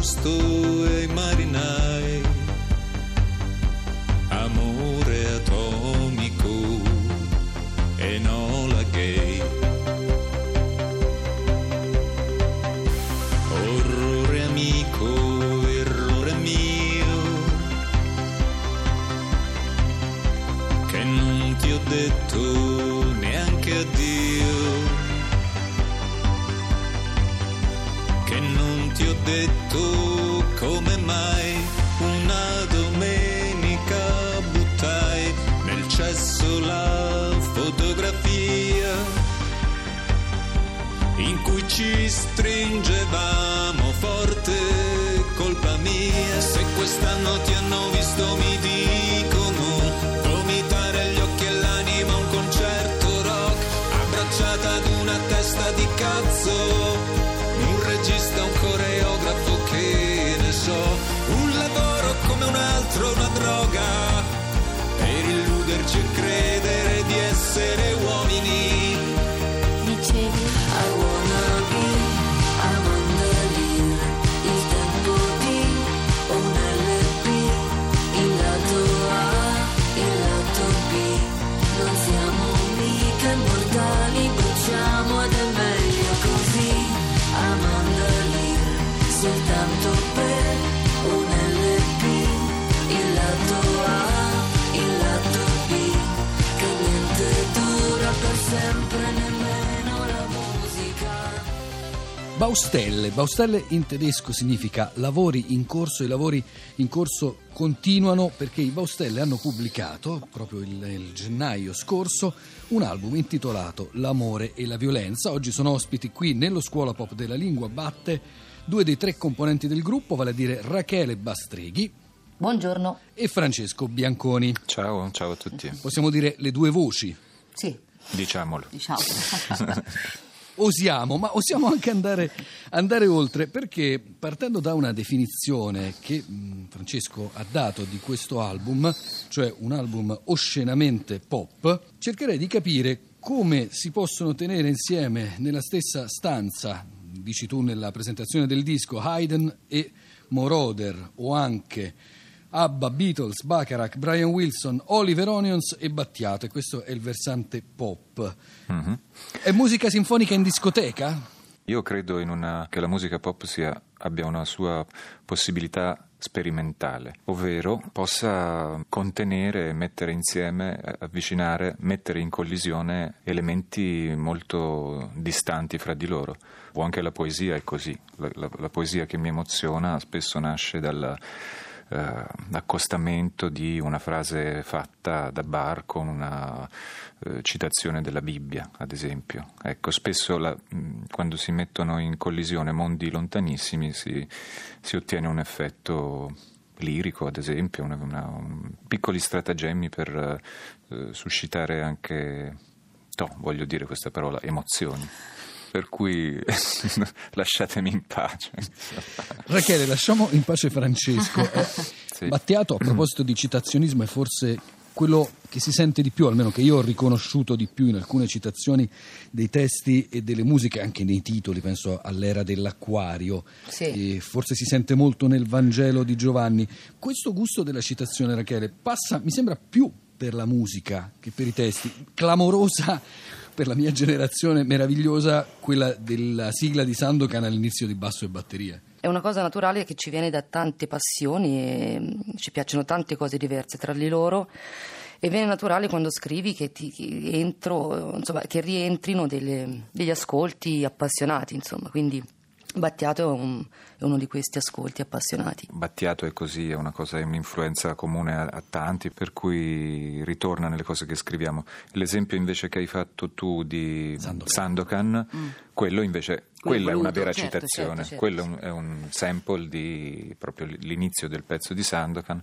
all'olocausto e ai ti ho detto come mai una domenica buttai nel cesso la fotografia in cui ci stringevamo forte, colpa mia. Se quest'anno ti hanno visto mi dicono vomitare agli occhi e l'anima un concerto rock, abbracciata ad una testa di cazzo, altro, una droga, per illuderci e credere di essere Baustelle. Baustelle in tedesco significa lavori in corso, i lavori in corso continuano perché i Baustelle hanno pubblicato proprio il, il gennaio scorso un album intitolato L'amore e la violenza. Oggi sono ospiti qui nello Scuola Pop della Lingua Batte due dei tre componenti del gruppo, vale a dire Rachele Bastreghi Buongiorno. e Francesco Bianconi. Ciao, ciao a tutti. Possiamo dire le due voci. Sì, Diciamolo. diciamo. Osiamo, ma osiamo anche andare, andare oltre perché partendo da una definizione che Francesco ha dato di questo album, cioè un album oscenamente pop, cercherei di capire come si possono tenere insieme nella stessa stanza, dici tu nella presentazione del disco, Haydn e Moroder o anche Abba, Beatles, Bacharach, Brian Wilson, Oliver Onions e Battiato e questo è il versante pop. Mhm. È musica sinfonica in discoteca? Io credo in una- che la musica pop sia- abbia una sua possibilità sperimentale, ovvero possa contenere, mettere insieme, avvicinare, mettere in collisione elementi molto distanti fra di loro. O anche la poesia è così. La, la- la poesia che mi emoziona spesso nasce dal eh, accostamento di una frase fatta da Bar con una eh, citazione della Bibbia, ad esempio. Ecco, spesso la- quando si mettono in collisione mondi lontanissimi si, si ottiene un effetto lirico, ad esempio, una- una- un- piccoli stratagemmi per eh, suscitare anche, no, voglio dire questa parola, emozioni. Per cui lasciatemi in pace. Rachele, lasciamo in pace Francesco. Eh, Sì. Battiato, a proposito di citazionismo, è forse quello che si sente di più, almeno che io ho riconosciuto di più in alcune citazioni dei testi e delle musiche, anche nei titoli, penso all'era dell'acquario. Sì. E forse si sente molto nel Vangelo di Giovanni. Questo gusto della citazione, Rachele, passa, mi sembra, più per la musica che per i testi. Clamorosa per la mia generazione, meravigliosa quella della sigla di Sandokan all'inizio di basso e batterie. È una cosa naturale che ci viene da tante passioni e mm, ci piacciono tante cose diverse tra di loro e viene naturale quando scrivi che, ti, entro, insomma, che rientrino delle- degli ascolti appassionati, insomma, quindi Battiato è, un- è uno di questi ascolti appassionati. Battiato è così, è una cosa, è un'influenza comune a, a tanti, per cui ritorna nelle cose che scriviamo. L'esempio invece che hai fatto tu di Sandokan. Sandokan, quello invece, Quello quella è una vera certo, citazione, certo, certo, quello è un, è un sample di proprio l'inizio del pezzo di Sandokan.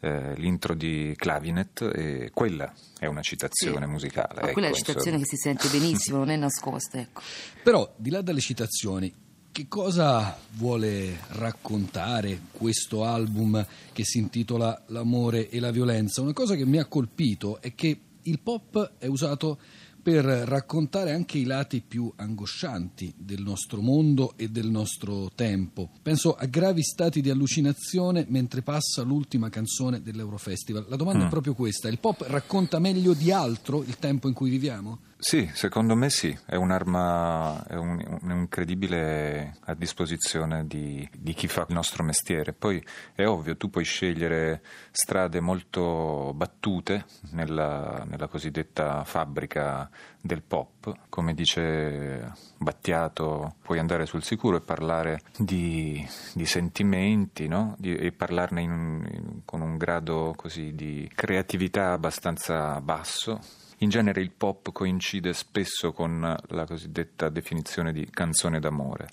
eh, l'intro di Clavinet e quella è una citazione Sì. musicale. Ma quella è ecco, la citazione insomma. che si sente benissimo, non è nascosta, ecco. Però, di là dalle citazioni, Che cosa vuole raccontare questo album che si intitola L'amore e la violenza? Una cosa che mi ha colpito è che il pop è usato per raccontare anche i lati più angoscianti del nostro mondo e del nostro tempo. Penso a gravi stati di allucinazione mentre passa l'ultima canzone dell'Eurofestival. La domanda Mm. è proprio questa: il pop racconta meglio di altro il tempo in cui viviamo? Sì, secondo me sì, è un'arma, è un, un incredibile a disposizione di, di chi fa il nostro mestiere. Poi è ovvio, tu puoi scegliere strade molto battute nella, nella cosiddetta fabbrica del pop, come dice Battiato, puoi andare sul sicuro e parlare di, di sentimenti no? Di- e parlarne in in- con un grado così di creatività abbastanza basso. In genere il pop coincide spesso con la cosiddetta definizione di canzone d'amore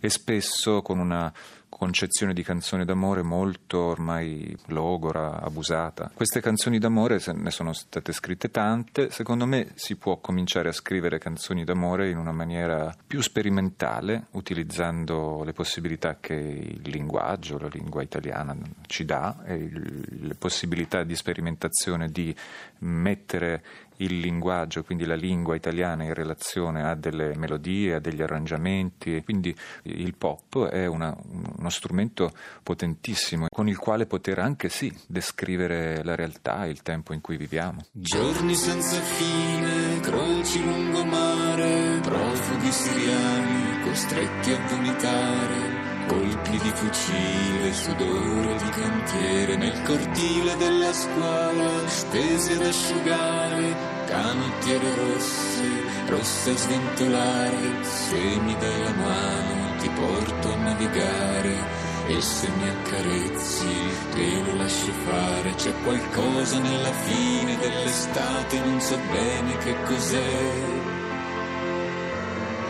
e spesso con una concezione di canzone d'amore molto ormai logora, abusata. Queste canzoni d'amore ne sono state scritte tante, secondo me si può cominciare a scrivere canzoni d'amore in una maniera più sperimentale, utilizzando le possibilità che il linguaggio, la lingua italiana ci dà e le possibilità di sperimentazione di mettere il linguaggio, quindi la lingua italiana in relazione a delle melodie, a degli arrangiamenti. Quindi il pop è una- uno strumento potentissimo con il quale poter anche sì descrivere la realtà, il tempo in cui viviamo. Giorni senza fine, croci lungomare, profughi siriani costretti a vomitare, colpi di fucile, sudore di cantiere nel cortile della scuola, stesi ad asciugare, canottiere rosse, rosse a sventolare, se mi dai la mano ti porto a navigare. E se mi accarezzi te lo lascio fare, c'è qualcosa nella fine dell'estate, non so bene che cos'è.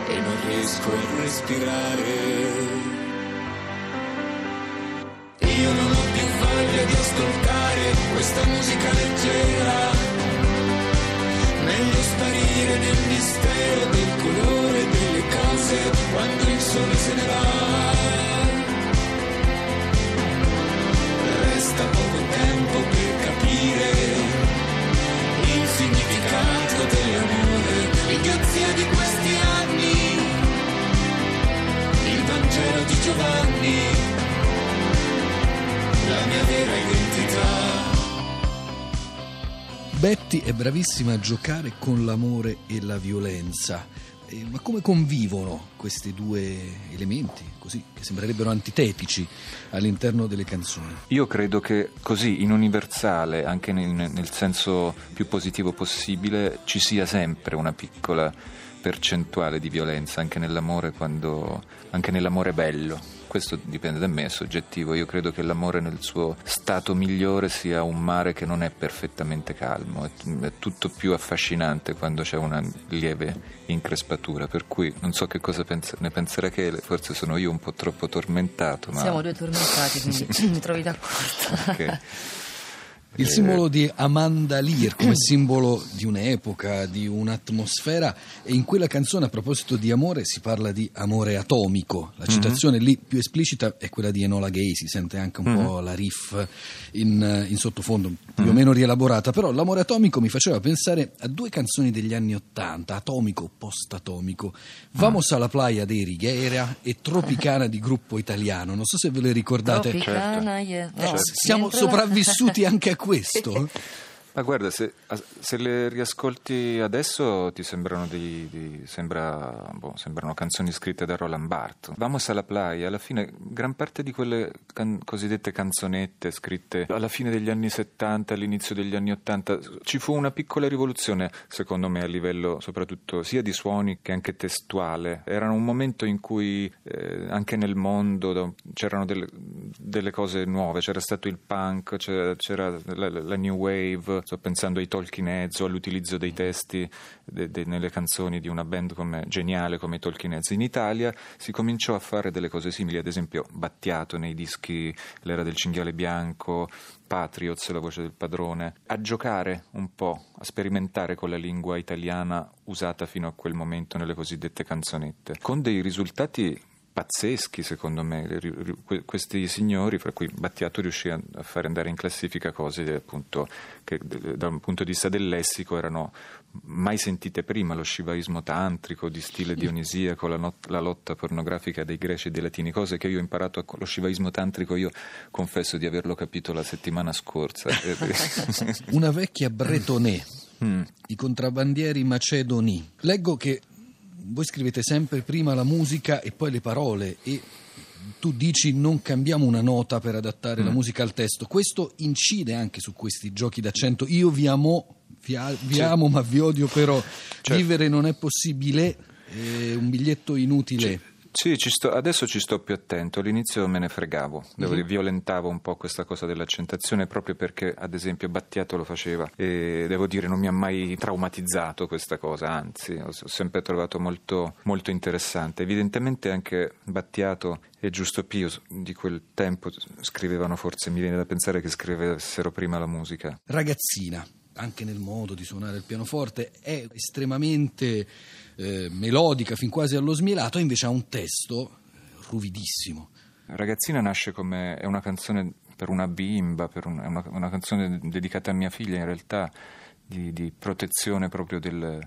E non riesco a respirare. Io non ho più voglia di ascoltare questa musica leggera. Meglio sparire nel mistero del colore delle cose quando il sole se ne va. Resta poco tempo per capire il significato dell'amore, l'idiozia di questi anni, il Vangelo di Giovanni, la mia vera identità. Betty è bravissima a giocare con l'amore e la violenza. Eh, ma come convivono questi due elementi, così, che sembrerebbero antitetici all'interno delle canzoni? Io credo che così in universale, anche nel, nel senso più positivo possibile, ci sia sempre una piccola percentuale di violenza anche nell'amore quando anche nell'amore bello. Questo dipende da me, è soggettivo. Io credo che l'amore nel suo stato migliore sia un mare che non è perfettamente calmo, è, è tutto più affascinante quando c'è una lieve increspatura. Per cui non so che cosa pensa- ne penserà Chele, forse sono io un po' troppo tormentato. Ma... Siamo due tormentati, quindi mi trovi d'accordo. Ok. Il Eh, simbolo di Amanda Lear come simbolo di un'epoca, di un'atmosfera e in quella canzone a proposito di amore si parla di amore atomico. La citazione lì più esplicita è quella di Enola Gay, si sente anche un po' la riff in, in sottofondo, più o meno rielaborata, però l'amore atomico mi faceva pensare a due canzoni degli anni Ottanta, atomico o post-atomico, Vamos alla playa dei Righiera e Tropicana di gruppo italiano, non so se ve le ricordate. Tropicana, yeah. Eh, No, siamo sopravvissuti anche a questo? Ma guarda, se, se le riascolti adesso ti sembrano, dei, dei- sembra- boh, sembrano canzoni scritte da Roland Barthes. Vamos alla playa, alla fine gran parte di quelle can- cosiddette canzonette scritte alla fine degli anni 70, all'inizio degli anni 80, ci fu una piccola rivoluzione, secondo me, a livello soprattutto sia di suoni che anche testuale. Erano un momento in cui eh, anche nel mondo da- c'erano delle, delle cose nuove, c'era stato il punk, c'era, c'era la, la new wave, sto pensando ai Talking Heads all'utilizzo dei testi de- de- nelle canzoni di una band come, geniale come i Talking Heads. In Italia si cominciò a fare delle cose simili, ad esempio Battiato nei dischi L'era del cinghiale bianco, Patriots, la voce del padrone, a giocare un po', a sperimentare con la lingua italiana usata fino a quel momento nelle cosiddette canzonette, con dei risultati pazzeschi secondo me. Questi signori, fra cui Battiato riuscì a fare andare in classifica cose appunto che da un punto di vista del lessico erano mai sentite prima, lo scivaismo tantrico di stile dionisiaco, la, not- la lotta pornografica dei greci e dei latini, cose che io ho imparato, a- lo scivaismo tantrico io confesso di averlo capito la settimana scorsa. Una vecchia bretonè, Mm. i contrabbandieri macedoni. Leggo che voi scrivete sempre prima la musica e poi le parole e tu dici non cambiamo una nota per adattare Mm. la musica al testo. Questo incide anche su questi giochi d'accento. Io vi amo, vi, a- vi amo ma vi odio però. Certo. Vivere non è possibile, è un biglietto inutile. Sì, ci sto- adesso ci sto più attento. All'inizio me ne fregavo, devo dire, violentavo un po' questa cosa dell'accentazione proprio perché, ad esempio, Battiato lo faceva e devo dire non mi ha mai traumatizzato questa cosa, anzi, ho, ho sempre trovato molto, molto interessante. Evidentemente anche Battiato e Giusto Pio di quel tempo scrivevano, forse mi viene da pensare che scrivessero prima la musica. Ragazzina, anche nel modo di suonare il pianoforte, è estremamente eh, melodica, fin quasi allo smielato, invece ha un testo eh, ruvidissimo. Ragazzina nasce come è una canzone per una bimba, per un- una, una canzone dedicata a mia figlia in realtà di, di protezione proprio del,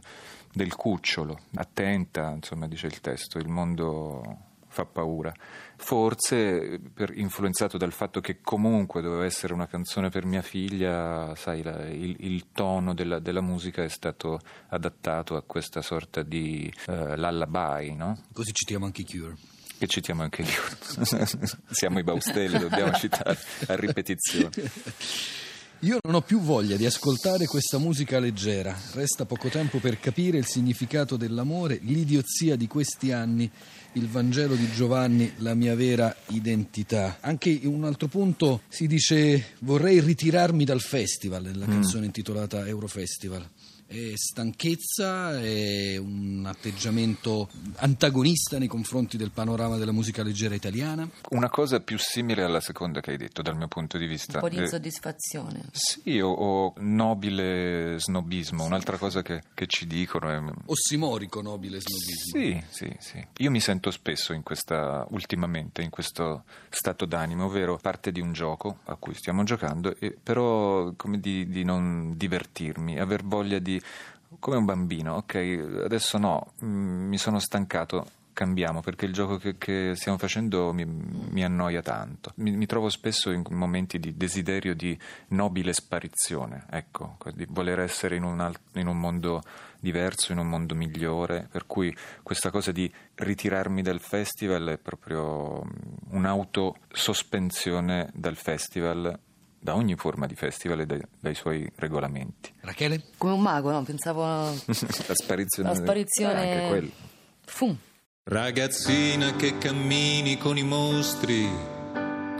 del cucciolo, attenta, insomma dice il testo, il mondo fa paura. Forse per- influenzato dal fatto che comunque doveva essere una canzone per mia figlia, sai, la- il, il tono della, della musica è stato adattato a questa sorta di eh, lullaby, no? Così citiamo anche i Cure. Che citiamo anche lì. Siamo i Baustelli, dobbiamo citare a ripetizione. Io non ho più voglia di ascoltare questa musica leggera. Resta poco tempo per capire il significato dell'amore, l'idiozia di questi anni, il Vangelo di Giovanni, la mia vera identità. Anche in un altro punto si dice vorrei ritirarmi dal festival, nella canzone intitolata Eurofestival. È stanchezza, è un atteggiamento antagonista nei confronti del panorama della musica leggera italiana. Una cosa più simile alla seconda che hai detto dal mio punto di vista. Un po' di Eh, insoddisfazione. Sì, o, o nobile snobismo, un'altra cosa che, che ci dicono è... Ossimorico nobile snobismo. Sì, sì, sì. Io mi sento spesso in questa, ultimamente, in questo stato d'animo, ovvero parte di un gioco a cui stiamo giocando, e però come di, di non divertirmi, aver voglia di... come un bambino, ok, adesso no, mm, mi sono stancato. Cambiamo perché il gioco che, che stiamo facendo mi, mi annoia tanto. Mi, mi trovo spesso in momenti di desiderio di nobile sparizione, ecco, di voler essere in un, al- in un mondo diverso, in un mondo migliore, per cui questa cosa di ritirarmi dal festival è proprio mm, un'autosospensione dal festival, da ogni forma di festival e dai, dai suoi regolamenti. Rachele? Come un mago, no? Pensavo a... La sparizione, La sparizione- Eh, anche quello. Fum. Ragazzina che cammini con i mostri,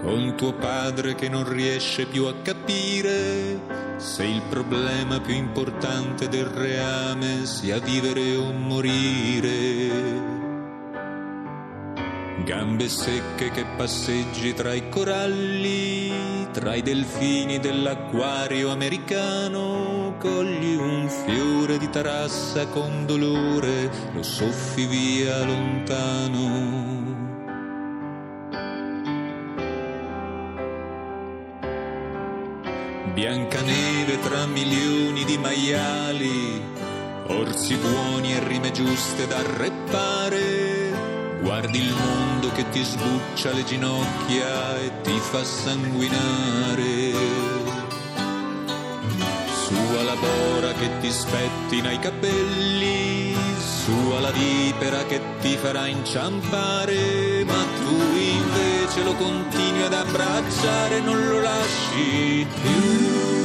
con tuo padre che non riesce più a capire se il problema più importante del reame sia vivere o morire. Gambe secche che passeggi tra i coralli, tra i delfini dell'acquario americano, cogli un fiore di tarassa con dolore, lo soffi via lontano. Biancaneve tra milioni di maiali, orsi buoni e rime giuste da reppare. Guardi il mondo che ti sbuccia le ginocchia e ti fa sanguinare. Su alla bora che ti spettina i capelli, su alla vipera che ti farà inciampare, ma tu invece lo continui ad abbracciare, non lo lasci più.